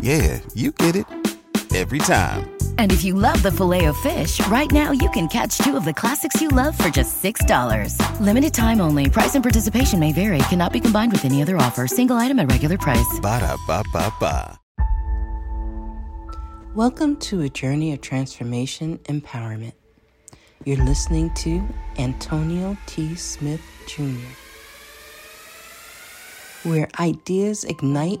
yeah, you get it every time. And if you love the Filet-O-Fish, right now you can catch two of the classics you love for just $6. Limited time only. Price and participation may vary. Cannot be combined with any other offer. Single item at regular price. Ba da ba ba ba. Welcome to a journey of transformation empowerment. You're listening to Antonio T. Smith Jr., where ideas ignite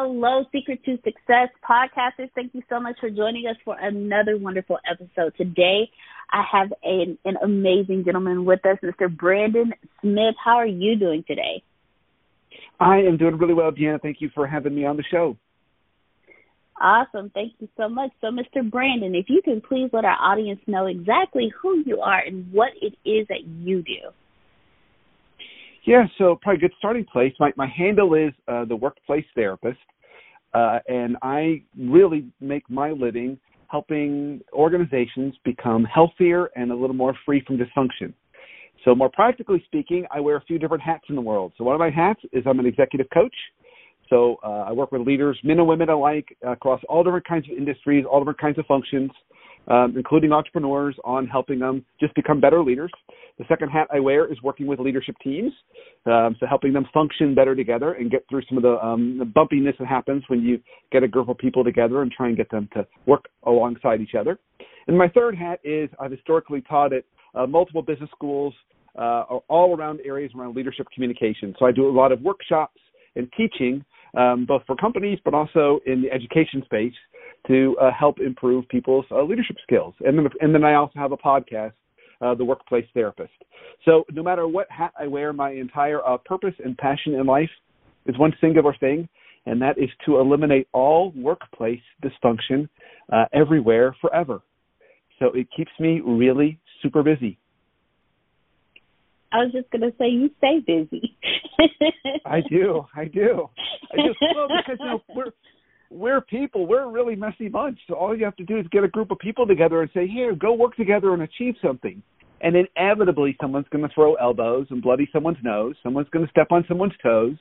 Hello, Secret to Success podcasters. Thank you so much for joining us for another wonderful episode. Today, I have an, an amazing gentleman with us, Mr. Brandon Smith. How are you doing today? I am doing really well, Deanna. Thank you for having me on the show. Awesome. Thank you so much. So, Mr. Brandon, if you can please let our audience know exactly who you are and what it is that you do. Yeah, so probably a good starting place. My my handle is uh, the workplace therapist, uh, and I really make my living helping organizations become healthier and a little more free from dysfunction. So, more practically speaking, I wear a few different hats in the world. So, one of my hats is I'm an executive coach. So, uh, I work with leaders, men and women alike, across all different kinds of industries, all different kinds of functions um, including entrepreneurs, on helping them just become better leaders. The second hat I wear is working with leadership teams, um, so helping them function better together and get through some of the, um, the bumpiness that happens when you get a group of people together and try and get them to work alongside each other. And my third hat is I've historically taught at uh, multiple business schools uh, all around areas around leadership communication. So I do a lot of workshops and teaching, um, both for companies but also in the education space to uh, help improve people's uh, leadership skills. And then, and then I also have a podcast, uh, The Workplace Therapist. So no matter what hat I wear, my entire uh, purpose and passion in life is one singular thing, and that is to eliminate all workplace dysfunction uh, everywhere forever. So it keeps me really super busy. I was just gonna say you stay busy. I do, I do. I just well because you know we're we're people. We're a really messy bunch. So all you have to do is get a group of people together and say, here, go work together and achieve something. And inevitably, someone's going to throw elbows and bloody someone's nose. Someone's going to step on someone's toes.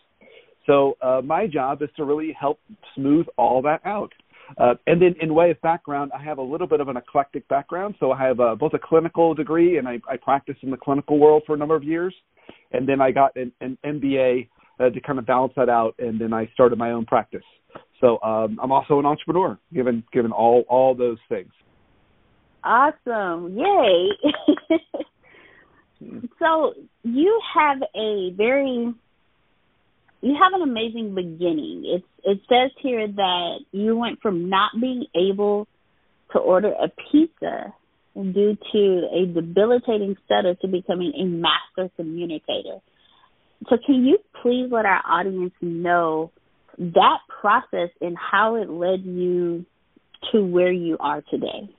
So uh, my job is to really help smooth all that out. Uh, and then, in way of background, I have a little bit of an eclectic background. So I have uh, both a clinical degree, and I, I practiced in the clinical world for a number of years. And then I got an, an MBA uh, to kind of balance that out, and then I started my own practice. So um, I'm also an entrepreneur, given given all all those things. Awesome! Yay! so you have a very you have an amazing beginning. It's it says here that you went from not being able to order a pizza due to a debilitating stutter to becoming a master communicator. So can you please let our audience know that process and how it led you to where you are today.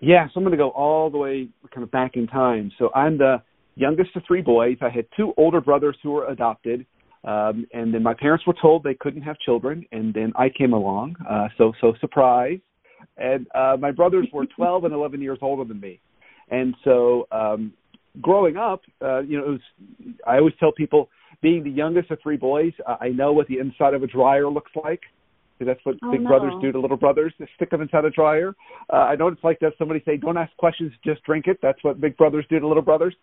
Yeah, so I'm going to go all the way kind of back in time. So I'm the youngest of three boys. I had two older brothers who were adopted. Um, and then my parents were told they couldn't have children, and then I came along. Uh, so, so surprise. And uh, my brothers were 12 and 11 years older than me. And so, um, growing up, uh, you know, it was, I always tell people being the youngest of three boys, uh, I know what the inside of a dryer looks like. That's what oh, big no. brothers do to little brothers. They stick them inside a dryer. Uh, I know what it's like to have somebody say, "Don't ask questions, just drink it." That's what big brothers do to little brothers.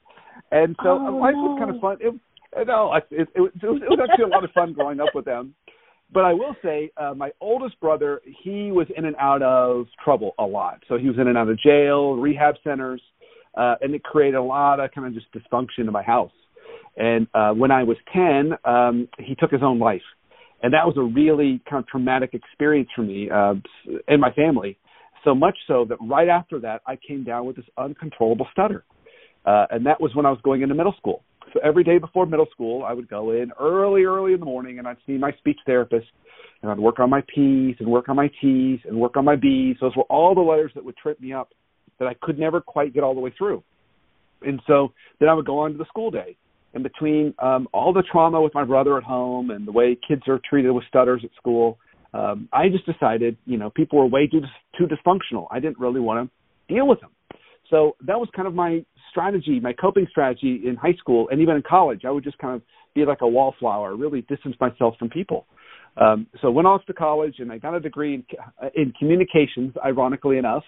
And so oh, life no. was kind of fun. It, no, it, it, it, was, it was actually a lot of fun growing up with them. But I will say, uh, my oldest brother, he was in and out of trouble a lot. So he was in and out of jail, rehab centers, uh, and it created a lot of kind of just dysfunction in my house. And uh, when I was 10, um, he took his own life. And that was a really kind of traumatic experience for me uh, and my family. So much so that right after that, I came down with this uncontrollable stutter. Uh, and that was when I was going into middle school. So every day before middle school, I would go in early, early in the morning, and I'd see my speech therapist, and I'd work on my P's and work on my T's and work on my B's. Those were all the letters that would trip me up that I could never quite get all the way through. And so then I would go on to the school day, and between um, all the trauma with my brother at home and the way kids are treated with stutters at school, um, I just decided, you know, people were way too too dysfunctional. I didn't really want to deal with them. So that was kind of my strategy, my coping strategy in high school and even in college. I would just kind of be like a wallflower, really distance myself from people. Um, so went off to college and I got a degree in, in communications, ironically enough.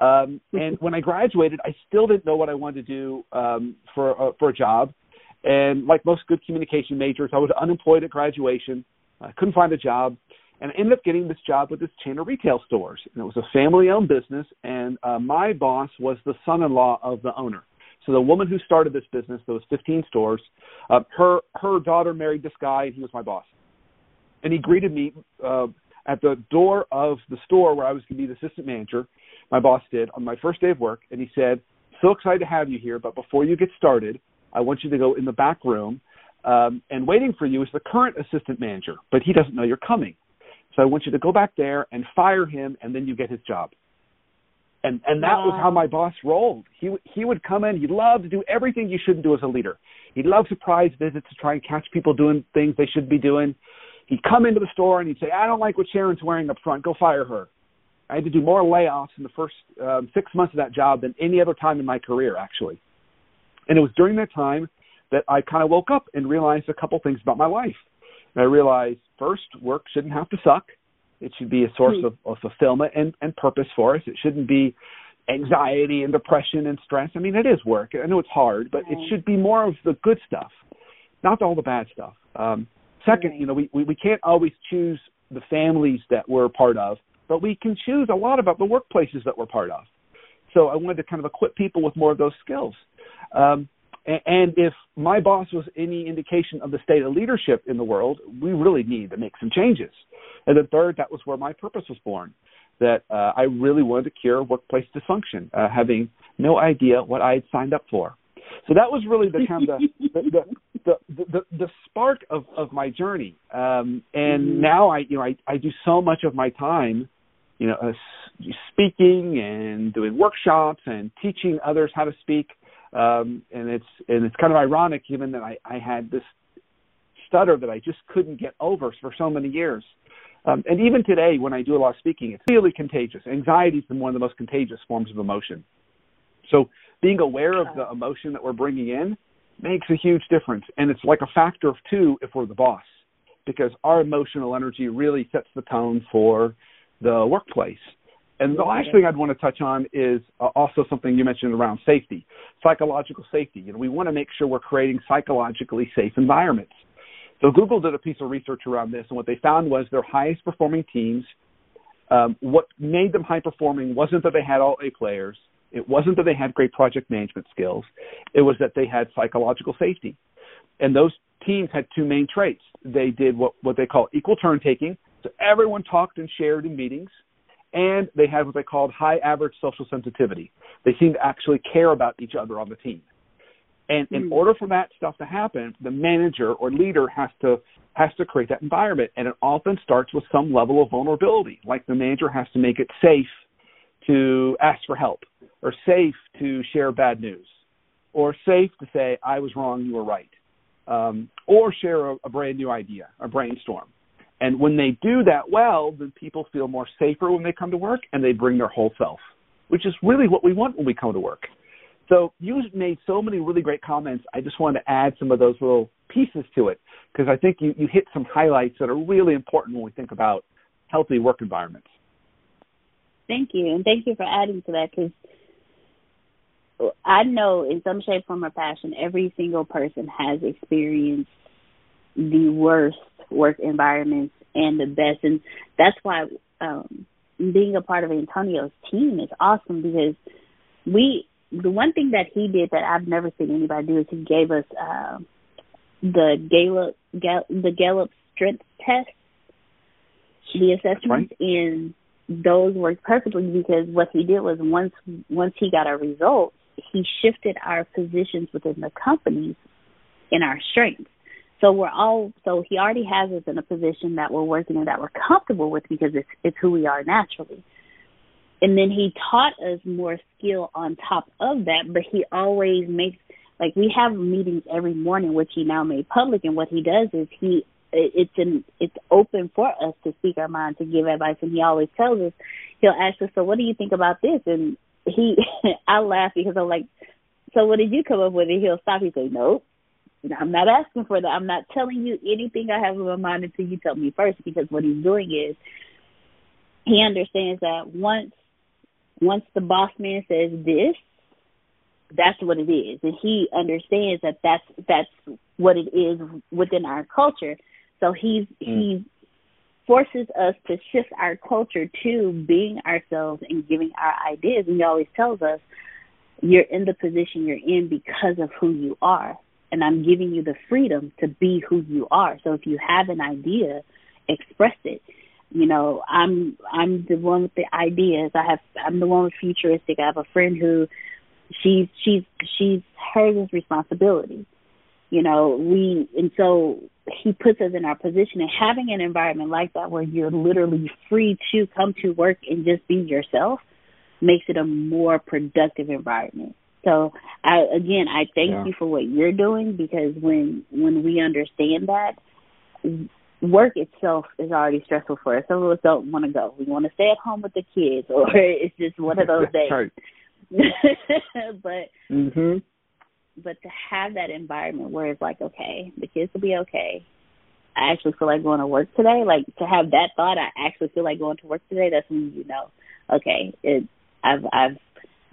Um, and when I graduated, I still didn't know what I wanted to do um, for uh, for a job. And like most good communication majors, I was unemployed at graduation. I couldn't find a job. And I ended up getting this job with this chain of retail stores. And it was a family owned business. And uh, my boss was the son in law of the owner. So the woman who started this business, was 15 stores, uh, her, her daughter married this guy, and he was my boss. And he greeted me uh, at the door of the store where I was going to be the assistant manager. My boss did on my first day of work. And he said, So excited to have you here. But before you get started, I want you to go in the back room, um, and waiting for you is the current assistant manager, but he doesn't know you're coming. So I want you to go back there and fire him, and then you get his job. And and that wow. was how my boss rolled. He he would come in. He'd love to do everything you shouldn't do as a leader. He'd love surprise visits to try and catch people doing things they should be doing. He'd come into the store and he'd say, "I don't like what Sharon's wearing up front. Go fire her." I had to do more layoffs in the first um, six months of that job than any other time in my career, actually. And it was during that time that I kind of woke up and realized a couple things about my life. And I realized first, work shouldn't have to suck. It should be a source mm. of, of fulfillment and, and purpose for us. It shouldn't be anxiety and depression and stress. I mean, it is work. I know it's hard, but right. it should be more of the good stuff, not all the bad stuff. Um, second, right. you know, we, we, we can't always choose the families that we're a part of, but we can choose a lot about the workplaces that we're part of. So I wanted to kind of equip people with more of those skills. Um, and if my boss was any indication of the state of leadership in the world, we really need to make some changes. And then third, that was where my purpose was born. That uh, I really wanted to cure workplace dysfunction, uh, having no idea what I had signed up for. So that was really the kind of the the, the, the, the, spark of, of my journey. Um, and mm-hmm. now I you know I, I do so much of my time, you know, uh, speaking and doing workshops and teaching others how to speak um, and it's and it's kind of ironic, given that I, I had this stutter that I just couldn't get over for so many years. Um, and even today, when I do a lot of speaking, it's really contagious. Anxiety is one of the most contagious forms of emotion. So being aware of the emotion that we're bringing in makes a huge difference, and it's like a factor of two if we're the boss, because our emotional energy really sets the tone for the workplace. And the last thing I'd want to touch on is uh, also something you mentioned around safety, psychological safety. You know, we want to make sure we're creating psychologically safe environments. So Google did a piece of research around this, and what they found was their highest performing teams. Um, what made them high performing wasn't that they had all A players. It wasn't that they had great project management skills. It was that they had psychological safety. And those teams had two main traits. They did what, what they call equal turn taking. So everyone talked and shared in meetings and they had what they called high average social sensitivity. They seemed to actually care about each other on the team. And in mm. order for that stuff to happen, the manager or leader has to has to create that environment, and it often starts with some level of vulnerability. Like the manager has to make it safe to ask for help, or safe to share bad news, or safe to say I was wrong, you were right, um, or share a, a brand new idea, a brainstorm. And when they do that well, then people feel more safer when they come to work and they bring their whole self, which is really what we want when we come to work. So you made so many really great comments. I just wanted to add some of those little pieces to it because I think you, you hit some highlights that are really important when we think about healthy work environments. Thank you. And thank you for adding to that because I know in some shape, form, or fashion, every single person has experienced the worst work environments and the best. And that's why um, being a part of Antonio's team is awesome because we the one thing that he did that I've never seen anybody do is he gave us uh, the Gallup Gal- the Gallup strength test, the assessments, right. and those worked perfectly because what he did was once once he got our results, he shifted our positions within the companies in our strengths. So we're all so he already has us in a position that we're working in that we're comfortable with because it's it's who we are naturally. And then he taught us more skill on top of that, but he always makes like we have meetings every morning which he now made public and what he does is he it's in it's open for us to speak our mind to give advice and he always tells us he'll ask us so what do you think about this? And he I laugh because I'm like so what did you come up with? And he'll stop he say nope I'm not asking for that. I'm not telling you anything I have in my mind until you tell me first because what he's doing is he understands that once once the boss man says this, that's what it is. And he understands that that's that's what it is within our culture. So he's mm. he forces us to shift our culture to being ourselves and giving our ideas. And he always tells us, you're in the position you're in because of who you are and I'm giving you the freedom to be who you are. So if you have an idea, express it. You know, I'm I'm the one with the ideas. I have I'm the one with futuristic. I have a friend who she's she's she's hers is responsibility. You know, we and so he puts us in our position and having an environment like that where you're literally free to come to work and just be yourself makes it a more productive environment. So I again I thank yeah. you for what you're doing because when when we understand that work itself is already stressful for us. Some of us don't want to go. We want to stay at home with the kids, or it's just one of those days. right. but Mhm. but to have that environment where it's like, okay, the kids will be okay. I actually feel like going to work today. Like to have that thought, I actually feel like going to work today. That's when you know, okay, it, I've I've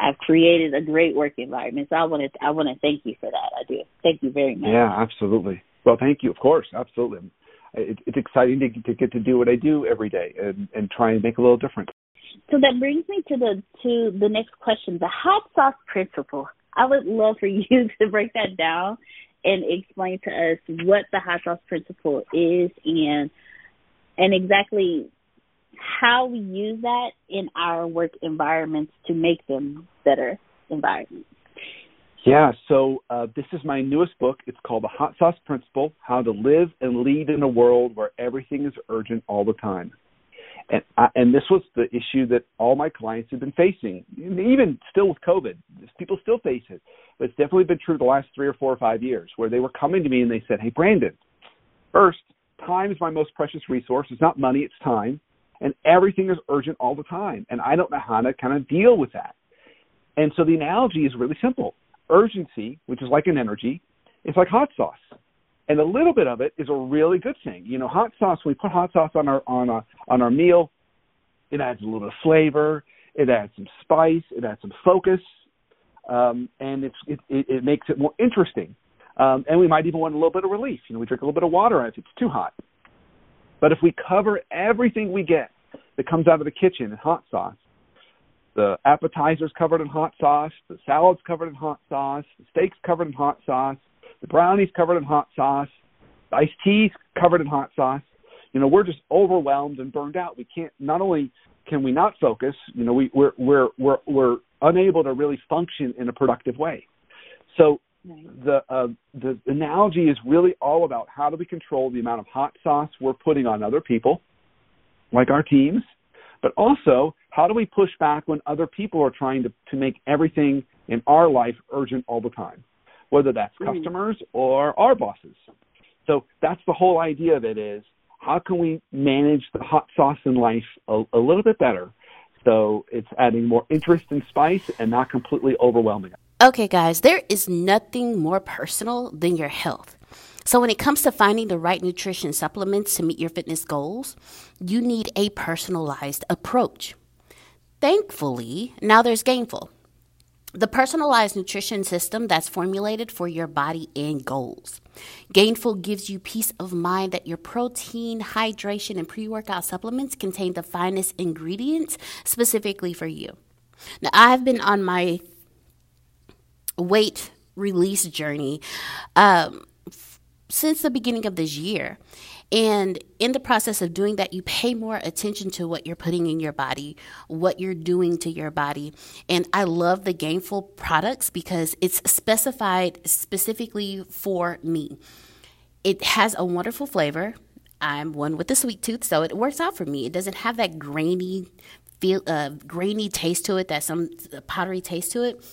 I've created a great work environment. So I want to I want to thank you for that. I do. Thank you very much. Yeah, absolutely. Well, thank you. Of course, absolutely. It, it's exciting to, to get to do what I do every day and, and try and make a little difference. So that brings me to the to the next question, the hot sauce principle. I would love for you to break that down and explain to us what the hot sauce principle is and and exactly how we use that in our work environments to make them better environment. Yeah, so uh, this is my newest book. It's called The Hot Sauce Principle How to Live and Lead in a World Where Everything is Urgent All the Time. And, I, and this was the issue that all my clients have been facing, even still with COVID. People still face it, but it's definitely been true the last three or four or five years, where they were coming to me and they said, "Hey, Brandon, first, time is my most precious resource. It's not money, it's time, and everything is urgent all the time, and I don't know how to kind of deal with that." And so the analogy is really simple urgency, which is like an energy, is like hot sauce. And a little bit of it is a really good thing. You know, hot sauce, when we put hot sauce on our on a on our meal, it adds a little bit of flavor, it adds some spice, it adds some focus, um, and it's it, it, it makes it more interesting. Um, and we might even want a little bit of relief. You know, we drink a little bit of water if it's too hot. But if we cover everything we get that comes out of the kitchen in hot sauce, the appetizers covered in hot sauce, the salads covered in hot sauce, the steaks covered in hot sauce, the brownies covered in hot sauce, the iced teas covered in hot sauce. You know, we're just overwhelmed and burned out. We can't. Not only can we not focus, you know, we, we're we're we're we're unable to really function in a productive way. So the uh, the analogy is really all about how do we control the amount of hot sauce we're putting on other people, like our teams, but also how do we push back when other people are trying to, to make everything in our life urgent all the time, whether that's hmm. customers or our bosses. So that's the whole idea of it is how can we manage the hot sauce in life a, a little bit better so it's adding more interest and spice and not completely overwhelming. Okay, guys, there is nothing more personal than your health. So, when it comes to finding the right nutrition supplements to meet your fitness goals, you need a personalized approach. Thankfully, now there's Gainful, the personalized nutrition system that's formulated for your body and goals. Gainful gives you peace of mind that your protein, hydration, and pre workout supplements contain the finest ingredients specifically for you. Now, I've been on my weight release journey um, since the beginning of this year. And in the process of doing that, you pay more attention to what you're putting in your body, what you're doing to your body. And I love the Gainful products because it's specified specifically for me. It has a wonderful flavor. I'm one with a sweet tooth, so it works out for me. It doesn't have that grainy feel, uh, grainy taste to it, that some powdery taste to it.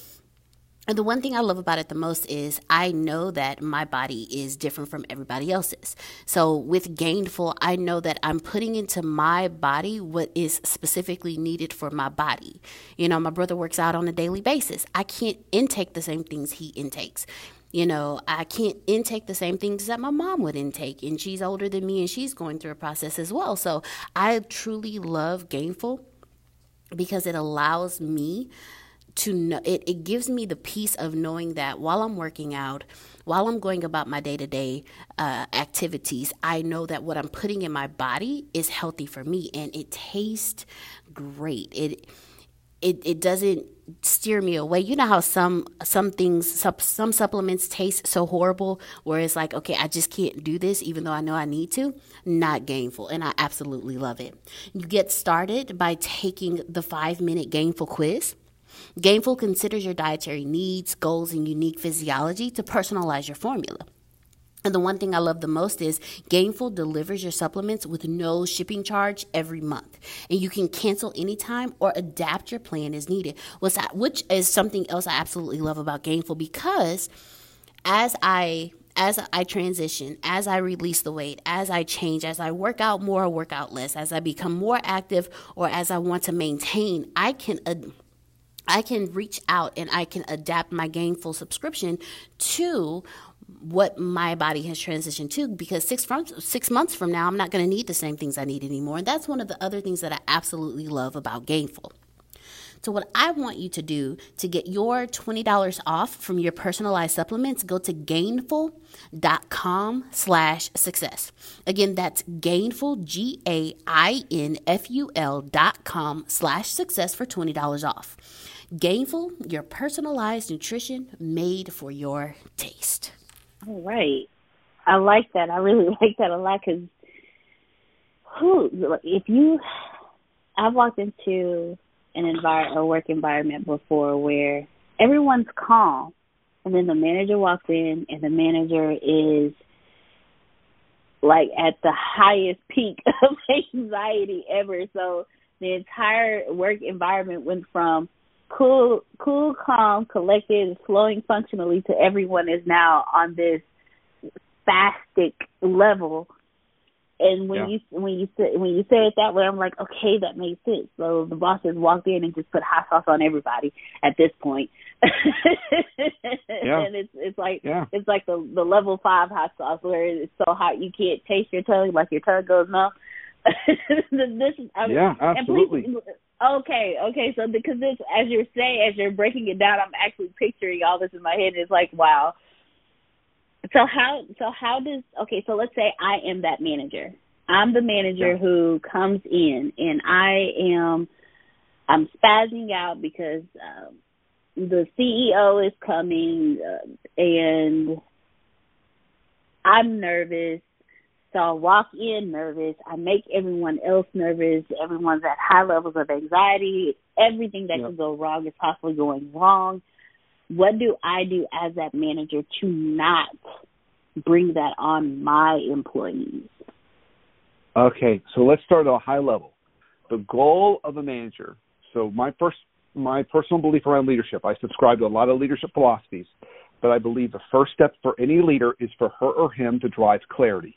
And the one thing I love about it the most is I know that my body is different from everybody else's. So with Gainful, I know that I'm putting into my body what is specifically needed for my body. You know, my brother works out on a daily basis. I can't intake the same things he intakes. You know, I can't intake the same things that my mom would intake, and she's older than me and she's going through a process as well. So I truly love Gainful because it allows me to know it, it gives me the peace of knowing that while I'm working out, while I'm going about my day to day activities, I know that what I'm putting in my body is healthy for me and it tastes great. It it, it doesn't steer me away. You know how some some things some, some supplements taste so horrible where it's like, okay, I just can't do this even though I know I need to. Not gainful, and I absolutely love it. You get started by taking the 5-minute gainful quiz. Gainful considers your dietary needs, goals, and unique physiology to personalize your formula. And the one thing I love the most is Gainful delivers your supplements with no shipping charge every month. And you can cancel anytime or adapt your plan as needed, which is something else I absolutely love about Gainful because as I as I transition, as I release the weight, as I change, as I work out more or work out less, as I become more active or as I want to maintain, I can. I can reach out and I can adapt my gainful subscription to what my body has transitioned to because six from six months from now I'm not going to need the same things I need anymore and that's one of the other things that I absolutely love about gainful. So, what I want you to do to get your $20 off from your personalized supplements, go to gainful.com slash success. Again, that's gainful, G A I N F U L dot com slash success for $20 off. Gainful, your personalized nutrition made for your taste. All right. I like that. I really like that a lot because if you, I've walked into an environment, a work environment before where everyone's calm, and then the manager walks in, and the manager is like at the highest peak of anxiety ever. So the entire work environment went from cool, cool, calm, collected, flowing functionally to everyone is now on this spastic level and when yeah. you when you say when you say it that way, I'm like, okay, that makes sense. So the boss just walked in and just put hot sauce on everybody at this point. yeah. And it's it's like yeah. it's like the the level five hot sauce where it's so hot you can't taste your tongue, like your tongue goes numb. this is I mean, yeah, absolutely. Please, okay, okay. So because this, as you're saying, as you're breaking it down, I'm actually picturing all this in my head. And it's like, wow so how so how does okay, so let's say I am that manager. I'm the manager yeah. who comes in and I am I'm spazzing out because um, the CEO is coming uh, and I'm nervous. So I walk in nervous. I make everyone else nervous. Everyone's at high levels of anxiety. Everything that yeah. could go wrong is possibly going wrong what do I do as that manager to not bring that on my employees? Okay, so let's start at a high level. The goal of a manager. So my first, my personal belief around leadership. I subscribe to a lot of leadership philosophies, but I believe the first step for any leader is for her or him to drive clarity.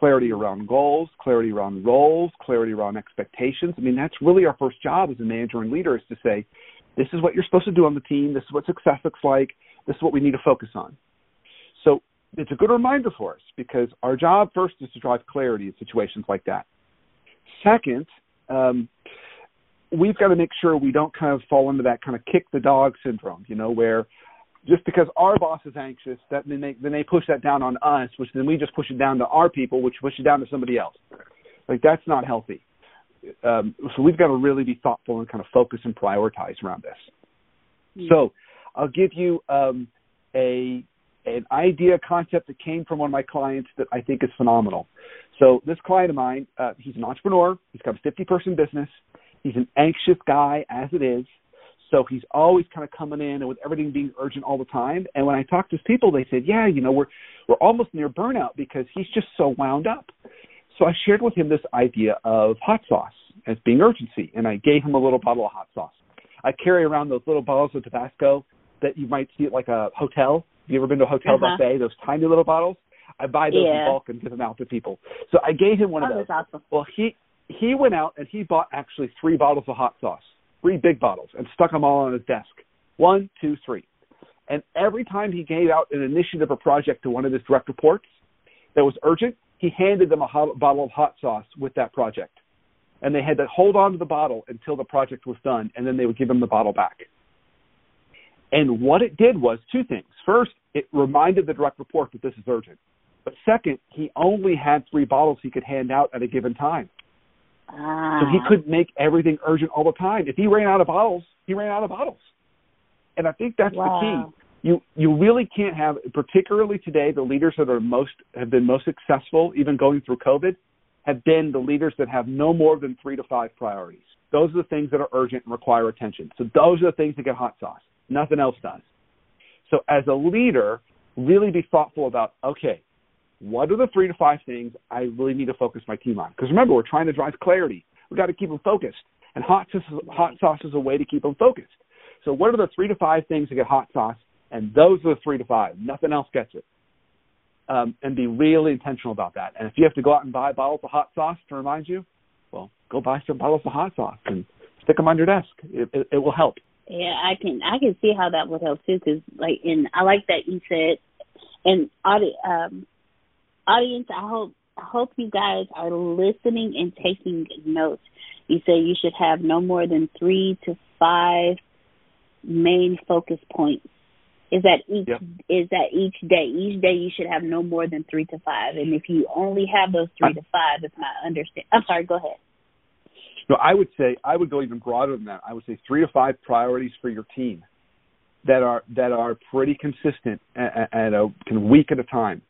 Clarity around goals, clarity around roles, clarity around expectations. I mean, that's really our first job as a manager and leader is to say, this is what you're supposed to do on the team. This is what success looks like. This is what we need to focus on. So it's a good reminder for us because our job first is to drive clarity in situations like that. Second, um, we've got to make sure we don't kind of fall into that kind of kick the dog syndrome, you know, where just because our boss is anxious, that then they then they push that down on us, which then we just push it down to our people, which push it down to somebody else. Like that's not healthy um, so we've got to really be thoughtful and kind of focus and prioritize around this. Mm-hmm. So I'll give you um, a an idea concept that came from one of my clients that I think is phenomenal. So this client of mine, uh, he's an entrepreneur. He's got a 50 person business. He's an anxious guy as it is. So he's always kind of coming in and with everything being urgent all the time. And when I talked to his people, they said, yeah, you know, we're, we're almost near burnout because he's just so wound up. So I shared with him this idea of hot sauce as being urgency, and I gave him a little bottle of hot sauce. I carry around those little bottles of Tabasco that you might see at like a hotel. Have you ever been to a hotel uh-huh. buffet? Those tiny little bottles. I buy those yeah. in bulk and give them out to people. So I gave him one of those. Awesome. Well, he he went out and he bought actually three bottles of hot sauce, three big bottles, and stuck them all on his desk. One, two, three. And every time he gave out an initiative or project to one of his direct reports that was urgent, he handed them a hot, bottle of hot sauce with that project. And they had to hold on to the bottle until the project was done, and then they would give him the bottle back. And what it did was two things. First, it reminded the direct report that this is urgent. But second, he only had three bottles he could hand out at a given time. Ah. So he couldn't make everything urgent all the time. If he ran out of bottles, he ran out of bottles. And I think that's wow. the key you you really can't have particularly today the leaders that are most have been most successful even going through covid have been the leaders that have no more than 3 to 5 priorities those are the things that are urgent and require attention so those are the things that get hot sauce nothing else does so as a leader really be thoughtful about okay what are the 3 to 5 things i really need to focus my team on because remember we're trying to drive clarity we got to keep them focused and hot sauce, hot sauce is a way to keep them focused so what are the three to five things to get hot sauce and those are the three to five. Nothing else gets it. um, and be really intentional about that. And if you have to go out and buy bottles of hot sauce to remind you, well, go buy some bottles of hot sauce and stick them on your desk. It, it, it will help. Yeah, I can I can see how that would help too. Because like, and I like that you said, and audit um, audience, I hope I hope you guys are listening and taking notes. You say you should have no more than three to five main focus points. Is that each yep. is that each day? Each day you should have no more than three to five. And if you only have those three to five, it's not understand. I'm sorry. Go ahead. No, I would say I would go even broader than that. I would say three to five priorities for your team that are that are pretty consistent at, at a kind of week at a time.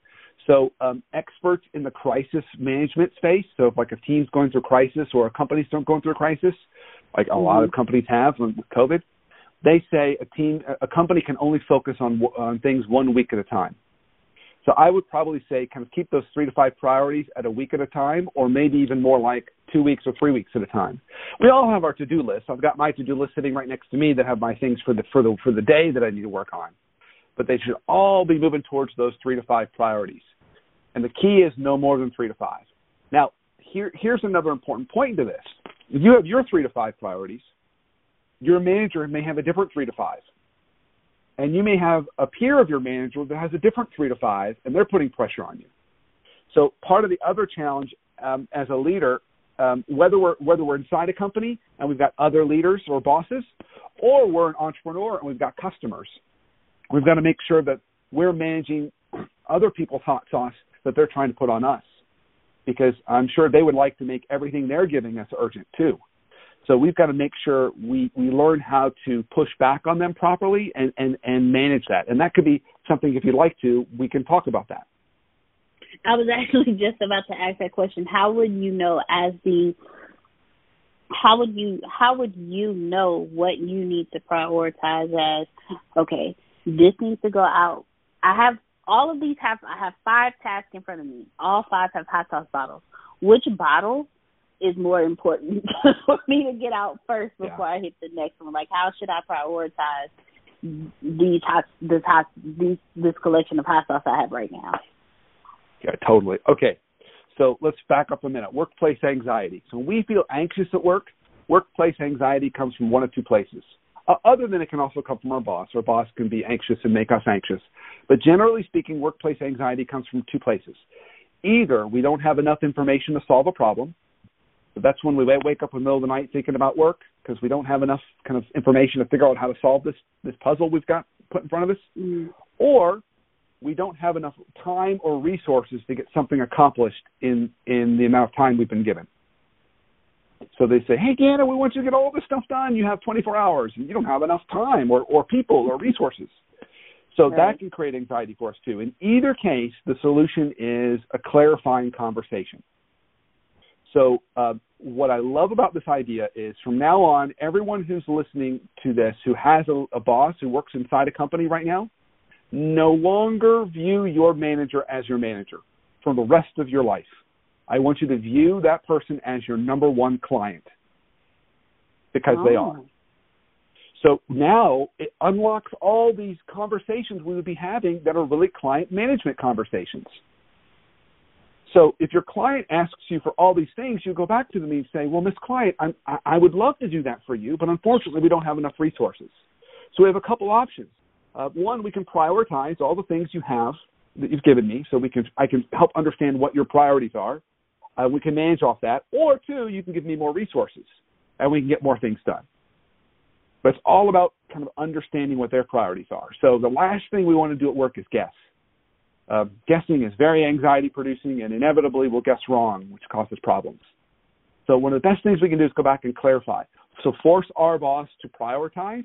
So um, experts in the crisis management space. So if like a team's going through a crisis or a company's going through a crisis, like a mm-hmm. lot of companies have with COVID, they say a team, a company can only focus on on things one week at a time. So I would probably say kind of keep those three to five priorities at a week at a time, or maybe even more like two weeks or three weeks at a time. We all have our to-do list. I've got my to-do list sitting right next to me that have my things for the for the for the day that I need to work on. But they should all be moving towards those three to five priorities. And the key is no more than three to five. Now, here here's another important point to this. If you have your three to five priorities, your manager may have a different three to five and you may have a peer of your manager that has a different three to five, and they're putting pressure on you. So part of the other challenge um, as a leader, um, whether we're whether we're inside a company and we've got other leaders or bosses, or we're an entrepreneur and we've got customers, we've got to make sure that we're managing other people's hot sauce that they're trying to put on us, because I'm sure they would like to make everything they're giving us urgent too. So we've got to make sure we, we learn how to push back on them properly and, and, and manage that. And that could be something, if you'd like to, we can talk about that. I was actually just about to ask that question. How would you know as the how would you how would you know what you need to prioritize as okay, this needs to go out. I have all of these have I have five tasks in front of me. All five have hot sauce bottles. Which bottle is more important for me to get out first before yeah. I hit the next one. Like, how should I prioritize these hot, this hot, these, this collection of hot sauce I have right now? Yeah, totally. Okay, so let's back up a minute. Workplace anxiety. So when we feel anxious at work, workplace anxiety comes from one of two places. Uh, other than it can also come from our boss. Our boss can be anxious and make us anxious. But generally speaking, workplace anxiety comes from two places. Either we don't have enough information to solve a problem, so that's when we wake up in the middle of the night thinking about work because we don't have enough kind of information to figure out how to solve this this puzzle we've got put in front of us, mm. or we don't have enough time or resources to get something accomplished in in the amount of time we've been given. So they say, "Hey, Deanna, we want you to get all this stuff done. You have 24 hours, and you don't have enough time or or people or resources." So right. that can create anxiety for us too. In either case, the solution is a clarifying conversation. So, uh, what I love about this idea is from now on, everyone who's listening to this who has a, a boss who works inside a company right now, no longer view your manager as your manager for the rest of your life. I want you to view that person as your number one client because oh. they are. So now it unlocks all these conversations we would be having that are really client management conversations. So if your client asks you for all these things, you go back to them and say, well, Miss Client, I'm, I would love to do that for you, but unfortunately we don't have enough resources. So we have a couple options. Uh, one, we can prioritize all the things you have that you've given me, so we can I can help understand what your priorities are. Uh, we can manage off that. Or two, you can give me more resources, and we can get more things done. But it's all about kind of understanding what their priorities are. So the last thing we want to do at work is guess. Uh, guessing is very anxiety producing and inevitably we'll guess wrong, which causes problems. So one of the best things we can do is go back and clarify. So force our boss to prioritize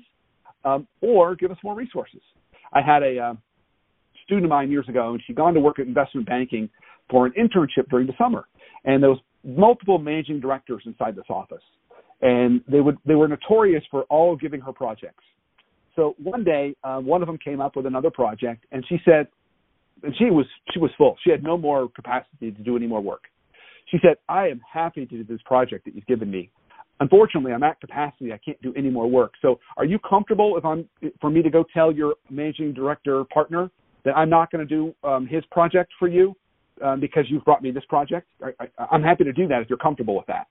um, or give us more resources. I had a uh, student of mine years ago, and she'd gone to work at investment banking for an internship during the summer. And there was multiple managing directors inside this office. And they would they were notorious for all giving her projects. So one day, uh, one of them came up with another project, and she said, and she was she was full. She had no more capacity to do any more work. She said, "I am happy to do this project that you've given me. Unfortunately, I'm at capacity. I can't do any more work. So, are you comfortable if I'm for me to go tell your managing director partner that I'm not going to do um, his project for you um, because you've brought me this project. I, I, I'm happy to do that if you're comfortable with that.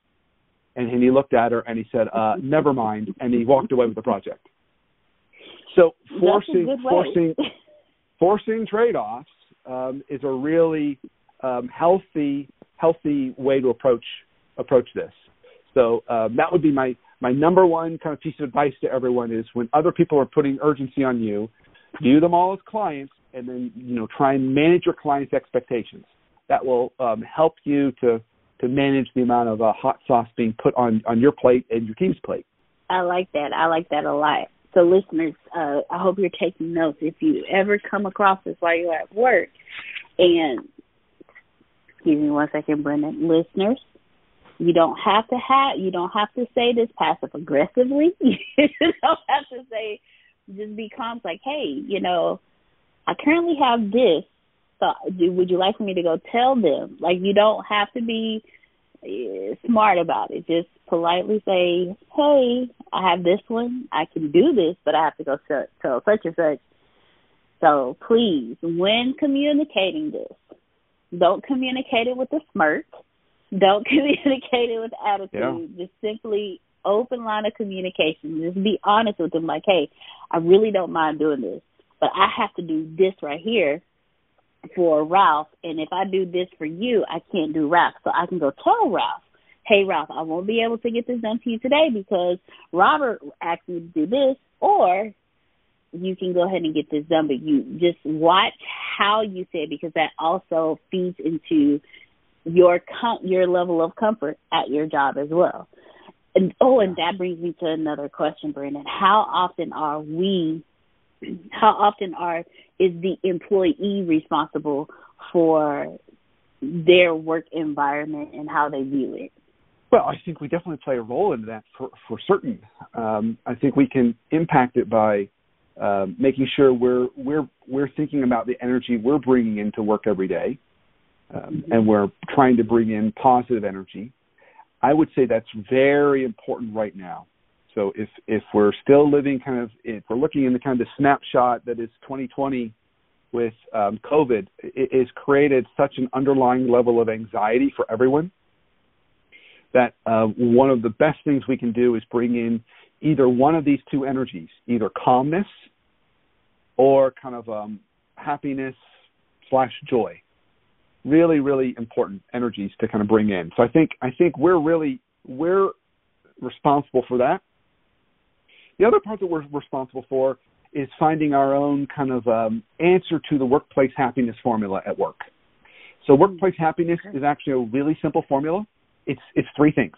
And, and he looked at her and he said, uh, "Never mind," and he walked away with the project. So forcing forcing forcing trade-offs um, is a really um, healthy healthy way to approach approach this. So um, that would be my my number one kind of piece of advice to everyone is when other people are putting urgency on you, view them all as clients, and then you know try and manage your clients' expectations. That will um, help you to to manage the amount of uh, hot sauce being put on on your plate and your team's plate. I like that. I like that a lot. So, listeners, uh, I hope you're taking notes. If you ever come across this while you're at work, and excuse me one second, Brendan, listeners, you don't have to have you don't have to say this passive aggressively. you don't have to say just be calm It's like, hey, you know, I currently have this. So do, would you like for me to go tell them? Like you don't have to be uh, smart about it. Just politely say, hey, I have this one. I can do this, but I have to go tell, tell such and such. So please, when communicating this, don't communicate it with a smirk don't communicate it with attitude. Yeah. Just simply open line of communication. Just be honest with them, like, hey, I really don't mind doing this, but I have to do this right here for Ralph, and if I do this for you, I can't do Ralph. So I can go tell Ralph, hey Ralph, I won't be able to get this done to you today because Robert asked me to do this, or you can go ahead and get this done, but you just watch how you say it because that also feeds into your com- your level of comfort at your job as well. And oh, and that brings me to another question, Brandon. How often are we? How often are is the employee responsible for their work environment and how they view it? Well, I think we definitely play a role in that for for certain. Um, I think we can impact it by um, making sure we're we're we're thinking about the energy we're bringing into work every day, um, and we're trying to bring in positive energy. I would say that's very important right now. So if if we're still living kind of if we're looking in the kind of snapshot that is 2020 with um, COVID, it has created such an underlying level of anxiety for everyone that uh, one of the best things we can do is bring in either one of these two energies, either calmness or kind of um, happiness slash joy. Really really important energies to kind of bring in. So i think i think we're really we're responsible for that the other part that we're responsible for is finding our own kind of um, answer to the workplace happiness formula at work so workplace happiness is actually a really simple formula it's it's three things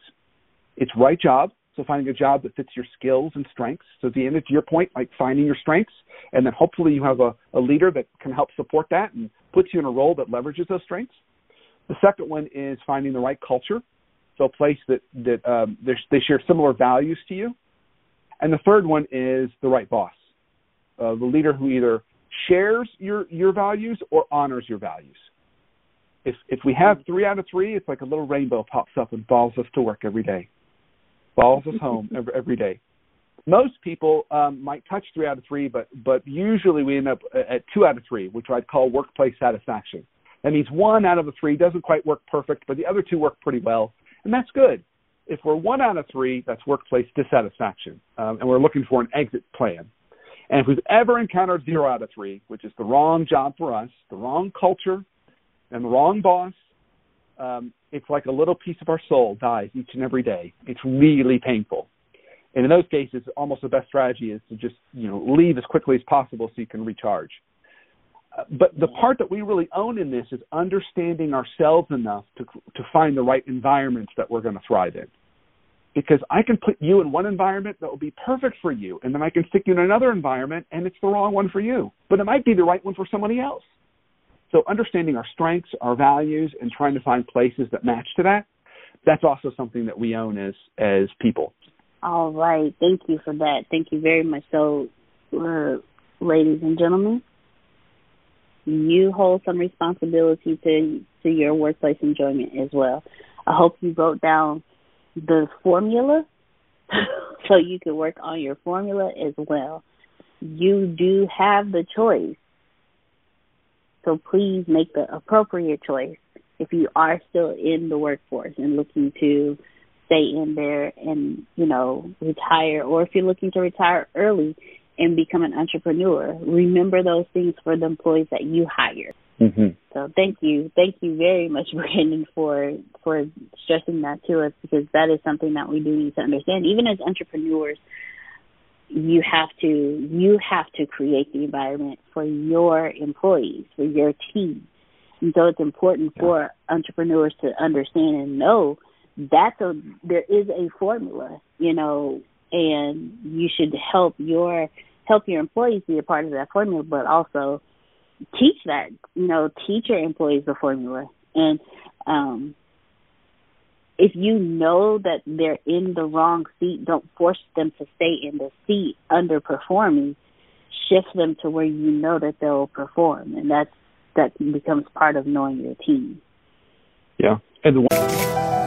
it's right job so finding a job that fits your skills and strengths. So at the end of your point, like finding your strengths, and then hopefully you have a, a leader that can help support that and puts you in a role that leverages those strengths. The second one is finding the right culture, so a place that that um, they share similar values to you. And the third one is the right boss, uh, the leader who either shares your your values or honors your values. If if we have three out of three, it's like a little rainbow pops up and follows us to work every day follows us home every, every day. Most people um, might touch three out of three, but but usually we end up at two out of three, which I'd call workplace satisfaction. That means one out of the three doesn't quite work perfect, but the other two work pretty well, and that's good. If we're one out of three, that's workplace dissatisfaction, um, and we're looking for an exit plan. And if we've ever encountered zero out of three, which is the wrong job for us, the wrong culture, and the wrong boss, um, it's like a little piece of our soul dies each and every day. It's really painful. And in those cases, almost the best strategy is to just you know leave as quickly as possible so you can recharge. But the part that we really own in this is understanding ourselves enough to to find the right environments that we're going to thrive in. Because I can put you in one environment that will be perfect for you, and then I can stick you in another environment and it's the wrong one for you. But it might be the right one for somebody else. So understanding our strengths, our values, and trying to find places that match to that, that's also something that we own as as people. All right. Thank you for that. Thank you very much. So, uh, ladies and gentlemen, you hold some responsibility to to your workplace enjoyment as well. I hope you wrote down the formula so you can work on your formula as well. You do have the choice So please make the appropriate choice if you are still in the workforce and looking to stay in there and, you know, retire or if you're looking to retire early and become an entrepreneur, remember those things for the employees that you hire. Mm-hmm. So thank you, thank you very much, Brandon, for for stressing that to us because that is something that we do need to understand. Even as entrepreneurs, you have to you have to create the environment for your employees, for your team. And so it's important yeah. for entrepreneurs to understand and know that a, there is a formula, you know, and you should help your help your employees be a part of that formula, but also teach that, you know, teach your employees the formula. And um if you know that they're in the wrong seat, don't force them to stay in the seat underperforming. Shift them to where you know that they'll perform, and that's that becomes part of knowing your team. Yeah, and the one-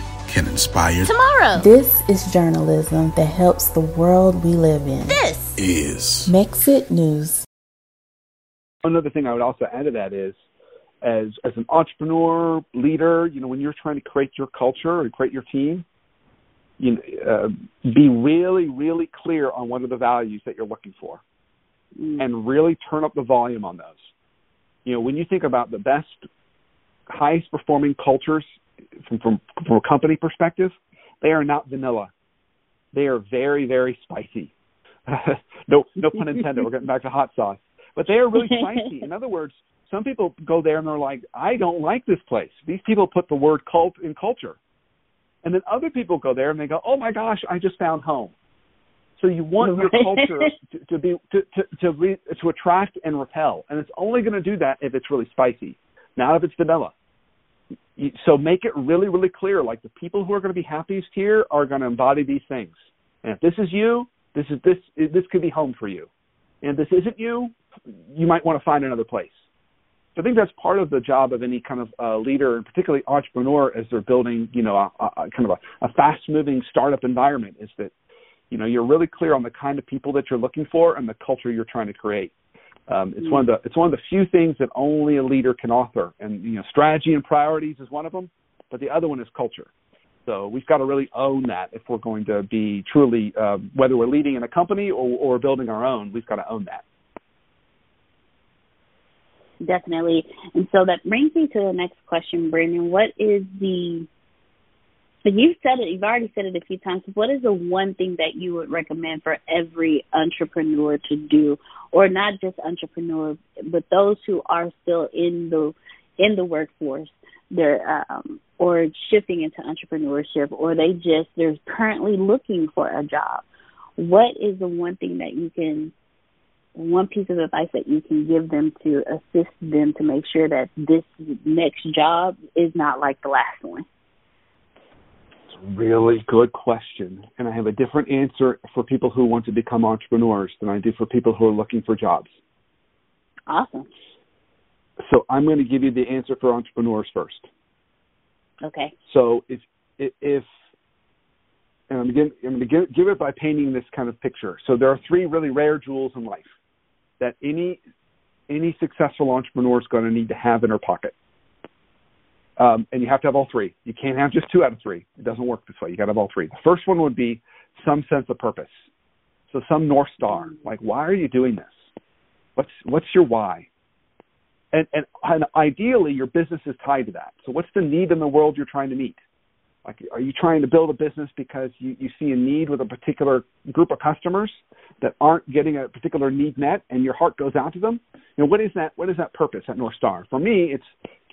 can inspire tomorrow. This is journalism that helps the world we live in. This is Mexit News. Another thing I would also add to that is as as an entrepreneur leader, you know, when you're trying to create your culture and create your team, you know, uh, be really, really clear on what are the values that you're looking for, mm. and really turn up the volume on those. You know, when you think about the best, highest performing cultures from, from, from a company perspective, they are not vanilla. They are very, very spicy. no, no pun intended. We're getting back to hot sauce, but they are really spicy. In other words, some people go there and they're like, I don't like this place. These people put the word cult in culture, and then other people go there and they go, Oh my gosh, I just found home. So you want your culture to, to be to to to, re, to attract and repel, and it's only going to do that if it's really spicy, not if it's vanilla so make it really, really clear. Like the people who are going to be happiest here are going to embody these things. And if this is you, this is this this could be home for you. And if this isn't you, you might want to find another place. So I think that's part of the job of any kind of uh, leader, and particularly entrepreneur, as they're building, you know, a, a kind of a, a fast-moving startup environment. Is that, you know, you're really clear on the kind of people that you're looking for and the culture you're trying to create. Um, it's mm-hmm. one of the it's one of the few things that only a leader can author, and you know, strategy and priorities is one of them, but the other one is culture. So we've got to really own that if we're going to be truly, uh, whether we're leading in a company or, or building our own, we've got to own that. Definitely. And so that brings me to the next question, Brandon. What is the so you've said it, you've already said it a few times. What is the one thing that you would recommend for every entrepreneur to do, or not just entrepreneurs, but those who are still in the in the workforce, they're um, or shifting into entrepreneurship, or they just they're currently looking for a job. What is the one thing that you can, one piece of advice that you can give them to assist them to make sure that this next job is not like the last one? Really good question. And I have a different answer for people who want to become entrepreneurs than I do for people who are looking for jobs. Awesome. So I'm going to give you the answer for entrepreneurs first. Okay. So if if and I'm going to give, give it by painting this kind of picture. So there are three really rare jewels in life that any any successful entrepreneur is going to need to have in her pocket. Um, and you have to have all three. You can't have just two out of three. It doesn't work this way. You got to have all three. The first one would be some sense of purpose. So some north star, like why are you doing this? What's what's your why? And, and and ideally, your business is tied to that. So what's the need in the world you're trying to meet? Like, are you trying to build a business because you, you see a need with a particular group of customers that aren't getting a particular need met, and your heart goes out to them? You know, what is that? What is that purpose at North Star? For me, it's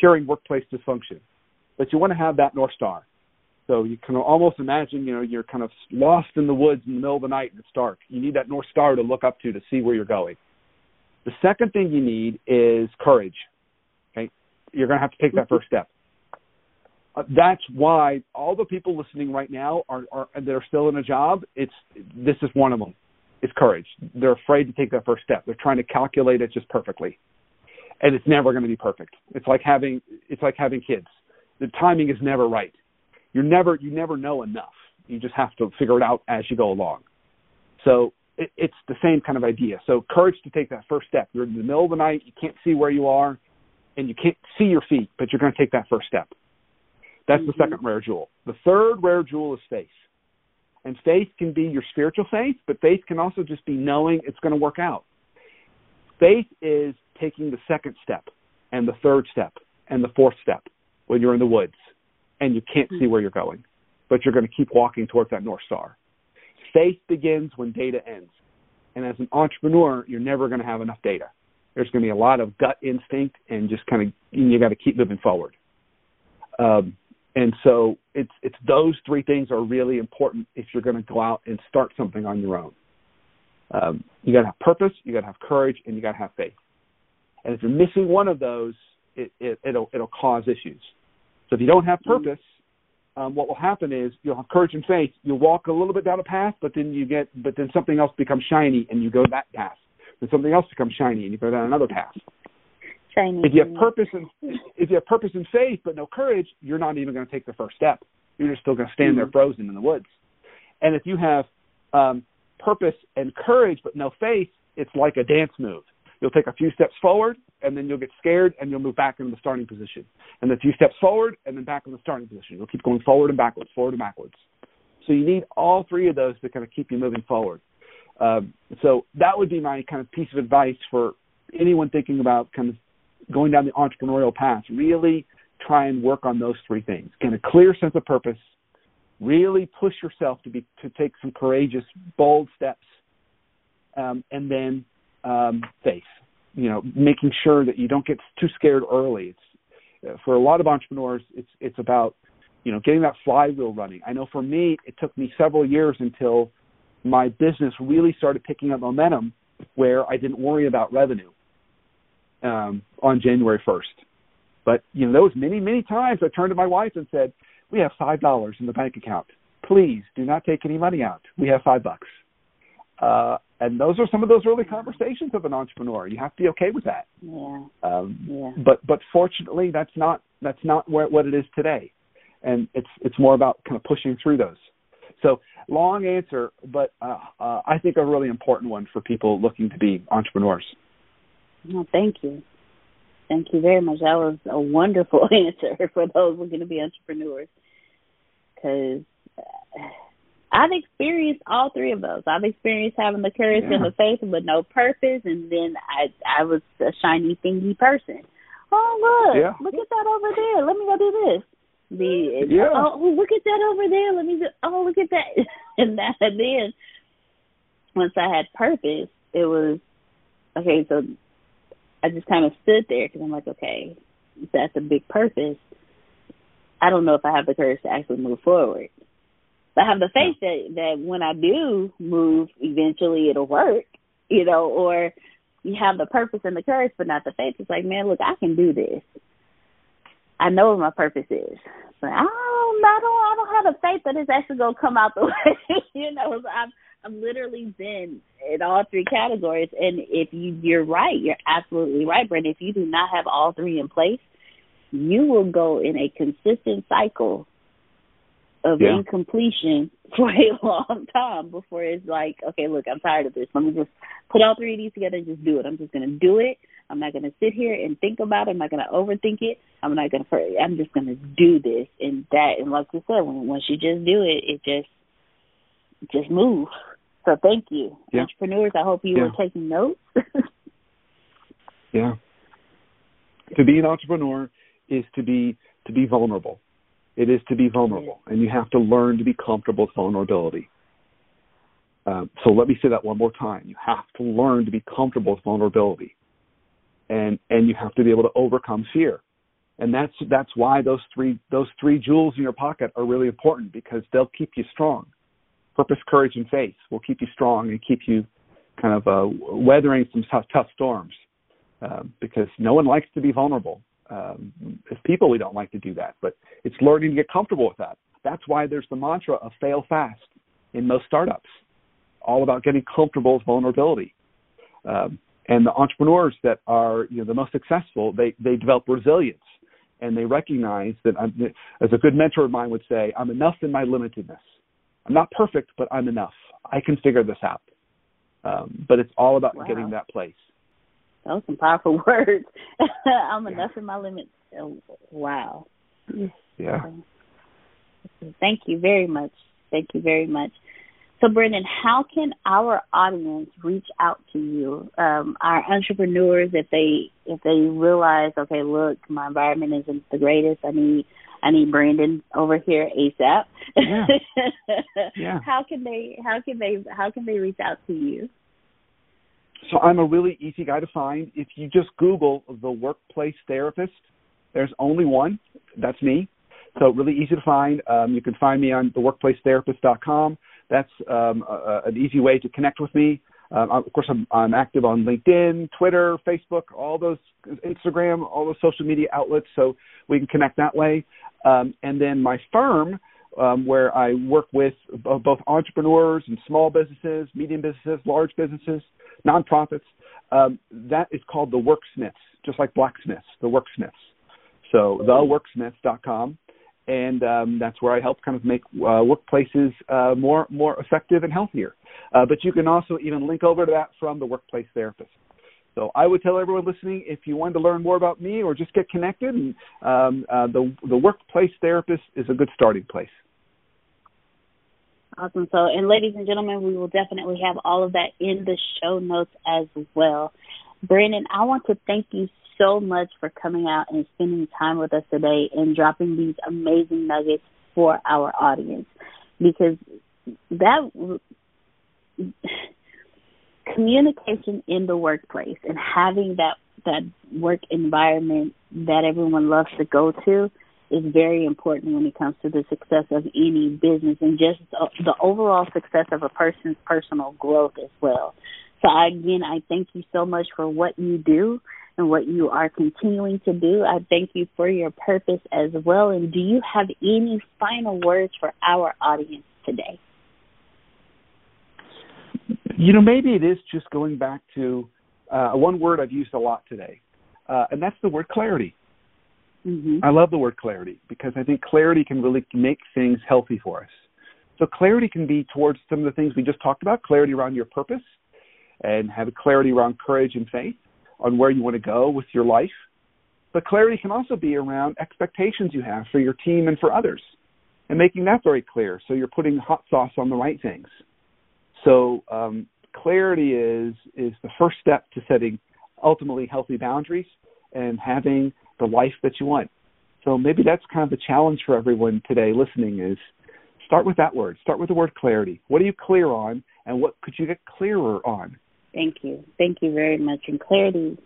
curing workplace dysfunction. But you want to have that North Star. So you can almost imagine, you know, you're kind of lost in the woods in the middle of the night and it's dark. You need that North Star to look up to to see where you're going. The second thing you need is courage. Okay, you're going to have to take that mm-hmm. first step. Uh, that's why all the people listening right now are, are that are still in a job. It's this is one of them. It's courage. They're afraid to take that first step. They're trying to calculate it just perfectly, and it's never going to be perfect. It's like having it's like having kids. The timing is never right. You're never you never know enough. You just have to figure it out as you go along. So it, it's the same kind of idea. So courage to take that first step. You're in the middle of the night. You can't see where you are, and you can't see your feet, but you're going to take that first step. That's mm-hmm. the second rare jewel. The third rare jewel is faith. And faith can be your spiritual faith, but faith can also just be knowing it's going to work out. Faith is taking the second step and the third step and the fourth step when you're in the woods and you can't see where you're going, but you're going to keep walking towards that North Star. Faith begins when data ends. And as an entrepreneur, you're never going to have enough data. There's going to be a lot of gut instinct and just kind of, you got to keep moving forward. Um, and so it's it's those three things are really important if you're going to go out and start something on your own. Um, you got to have purpose, you got to have courage, and you got to have faith. And if you're missing one of those, it, it, it'll it'll cause issues. So if you don't have purpose, um, what will happen is you'll have courage and faith. You'll walk a little bit down a path, but then you get, but then something else becomes shiny, and you go that path. Then something else becomes shiny, and you go down another path. Shiny. If you have purpose and if you have purpose and faith, but no courage, you're not even going to take the first step. You're just still going to stand mm-hmm. there frozen in the woods. And if you have um, purpose and courage, but no faith, it's like a dance move. You'll take a few steps forward, and then you'll get scared, and you'll move back into the starting position. And a few steps forward, and then back in the starting position. You'll keep going forward and backwards, forward and backwards. So you need all three of those to kind of keep you moving forward. Um, so that would be my kind of piece of advice for anyone thinking about kind of going down the entrepreneurial path. Really try and work on those three things. Get a clear sense of purpose. Really push yourself to be to take some courageous, bold steps, um, and then um, faith. You know, making sure that you don't get too scared early. It's for a lot of entrepreneurs, it's it's about you know getting that flywheel running. I know for me, it took me several years until my business really started picking up momentum, where I didn't worry about revenue um, on January first. But you know, those many many times I turned to my wife and said, "We have five dollars in the bank account. Please do not take any money out. We have five bucks." Uh, and those are some of those early conversations of an entrepreneur. You have to be okay with that. Yeah. Um, yeah. But but fortunately, that's not that's not where, what it is today, and it's it's more about kind of pushing through those. So long answer, but uh, uh, I think a really important one for people looking to be entrepreneurs. No, thank you. Thank you very much. That was a wonderful answer for those looking to be entrepreneurs. Because uh, I've experienced all three of those. I've experienced having the courage yeah. and the faith but no purpose, and then I I was a shiny thingy person. Oh look, yeah. look at that over there. Let me go do this. The yeah. Oh, oh look at that over there. Let me do, oh look at that and that and then once I had purpose, it was okay. So I just kind of stood there because I'm like, okay, that's a big purpose. I don't know if I have the courage to actually move forward. But I have the faith that that when I do move, eventually it'll work, you know, or you have the purpose and the courage, but not the faith. It's like, man, look, I can do this. I know what my purpose is, but I don't, I don't, I don't have the faith that it's actually gonna come out the way, you know. So I've, I've literally been in all three categories, and if you, you're right, you're absolutely right, Brent. If you do not have all three in place, you will go in a consistent cycle of yeah. incompletion for a long time before it's like, okay, look, I'm tired of this. Let me just put all three of these together and just do it. I'm just going to do it. I'm not going to sit here and think about it. I'm not going to overthink it. I'm not going to. I'm just going to do this and that. And like you said, when once you just do it, it just just move. So thank you, yeah. entrepreneurs. I hope you yeah. were taking notes. yeah. To be an entrepreneur is to be to be vulnerable It is to be vulnerable, and you have to learn to be comfortable with vulnerability. Um, so let me say that one more time. You have to learn to be comfortable with vulnerability, and and you have to be able to overcome fear. And that's that's why those three those three jewels in your pocket are really important because they'll keep you strong. Purpose, courage, and faith will keep you strong and keep you kind of uh, weathering some tough, tough storms. Um, because no one likes to be vulnerable. Um, as people, we don't like to do that, but it's learning to get comfortable with that. That's why there's the mantra of fail fast in most startups, all about getting comfortable with vulnerability. Um, and the entrepreneurs that are you know the most successful, they they develop resilience and they recognize that I'm, as a good mentor of mine would say, I'm enough in my limitedness. I'm not perfect, but I'm enough. I can figure this out. Um, but it's all about wow. getting that place. Those some powerful words. I'm yeah. enough in my limits. Oh, wow. Yeah. Thank you very much. Thank you very much. So, Brendan, how can our audience reach out to you, um, our entrepreneurs, if they if they realize, okay, look, my environment isn't the greatest. I need I need Brandon over here ASAP. Yeah. yeah. How can they how can they how can they reach out to you? So I'm a really easy guy to find. If you just Google the workplace therapist, there's only one. That's me. So really easy to find. Um, you can find me on theworkplacetherapist.com. That's um, a, an easy way to connect with me. Um, of course, I'm, I'm active on LinkedIn, Twitter, Facebook, all those, Instagram, all those social media outlets, so we can connect that way. Um, and then my firm, um, where I work with both entrepreneurs and small businesses, medium businesses, large businesses, nonprofits, um, that is called the Worksmiths, just like blacksmiths, the Worksmiths. So theworksmiths.com and um, that's where I help kind of make uh, workplaces uh, more more effective and healthier. Uh, but you can also even link over to that from the workplace therapist. So I would tell everyone listening if you wanted to learn more about me or just get connected, and, um, uh, the the workplace therapist is a good starting place. Awesome. So, and ladies and gentlemen, we will definitely have all of that in the show notes as well. Brandon, I want to thank you so much for coming out and spending time with us today and dropping these amazing nuggets for our audience because that communication in the workplace and having that that work environment that everyone loves to go to is very important when it comes to the success of any business and just the overall success of a person's personal growth as well. So again, I thank you so much for what you do and what you are continuing to do. I thank you for your purpose as well. And do you have any final words for our audience today? You know, maybe it is just going back to uh, one word I've used a lot today, uh, and that's the word clarity. Mm-hmm. I love the word clarity because I think clarity can really make things healthy for us. So clarity can be towards some of the things we just talked about, clarity around your purpose, and have clarity around courage and faith on where you want to go with your life. But clarity can also be around expectations you have for your team and for others and making that very clear so you're putting hot sauce on the right things. So um, clarity is is the first step to setting ultimately healthy boundaries and having the life that you want. So maybe that's kind of the challenge for everyone today listening is start with that word. Start with the word clarity. What are you clear on and what could you get clearer on? Thank you. Thank you very much. And clarity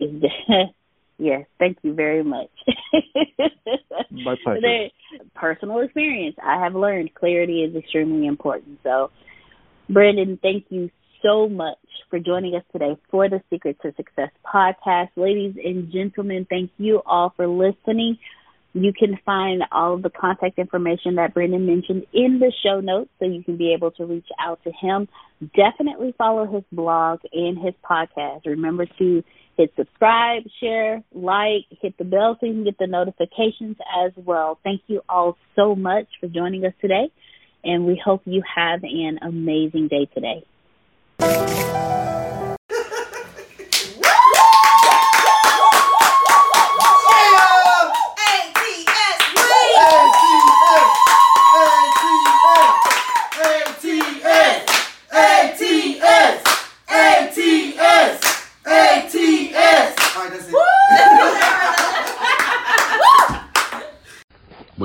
is yes, thank you very much. My pleasure. personal experience. I have learned clarity is extremely important. So Brandon, thank you so much for joining us today for the Secret to Success podcast. Ladies and gentlemen, thank you all for listening. You can find all of the contact information that Brendan mentioned in the show notes so you can be able to reach out to him. Definitely follow his blog and his podcast. Remember to hit subscribe, share, like, hit the bell so you can get the notifications as well. Thank you all so much for joining us today, and we hope you have an amazing day today.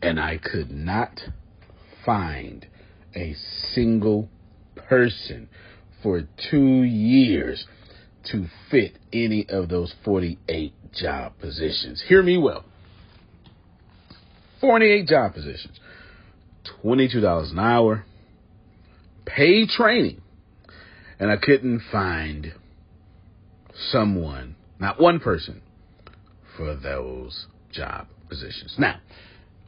And I could not find a single person for two years to fit any of those 48 job positions. Hear me well. 48 job positions, $22 an hour, paid training, and I couldn't find someone, not one person, for those job positions. Now,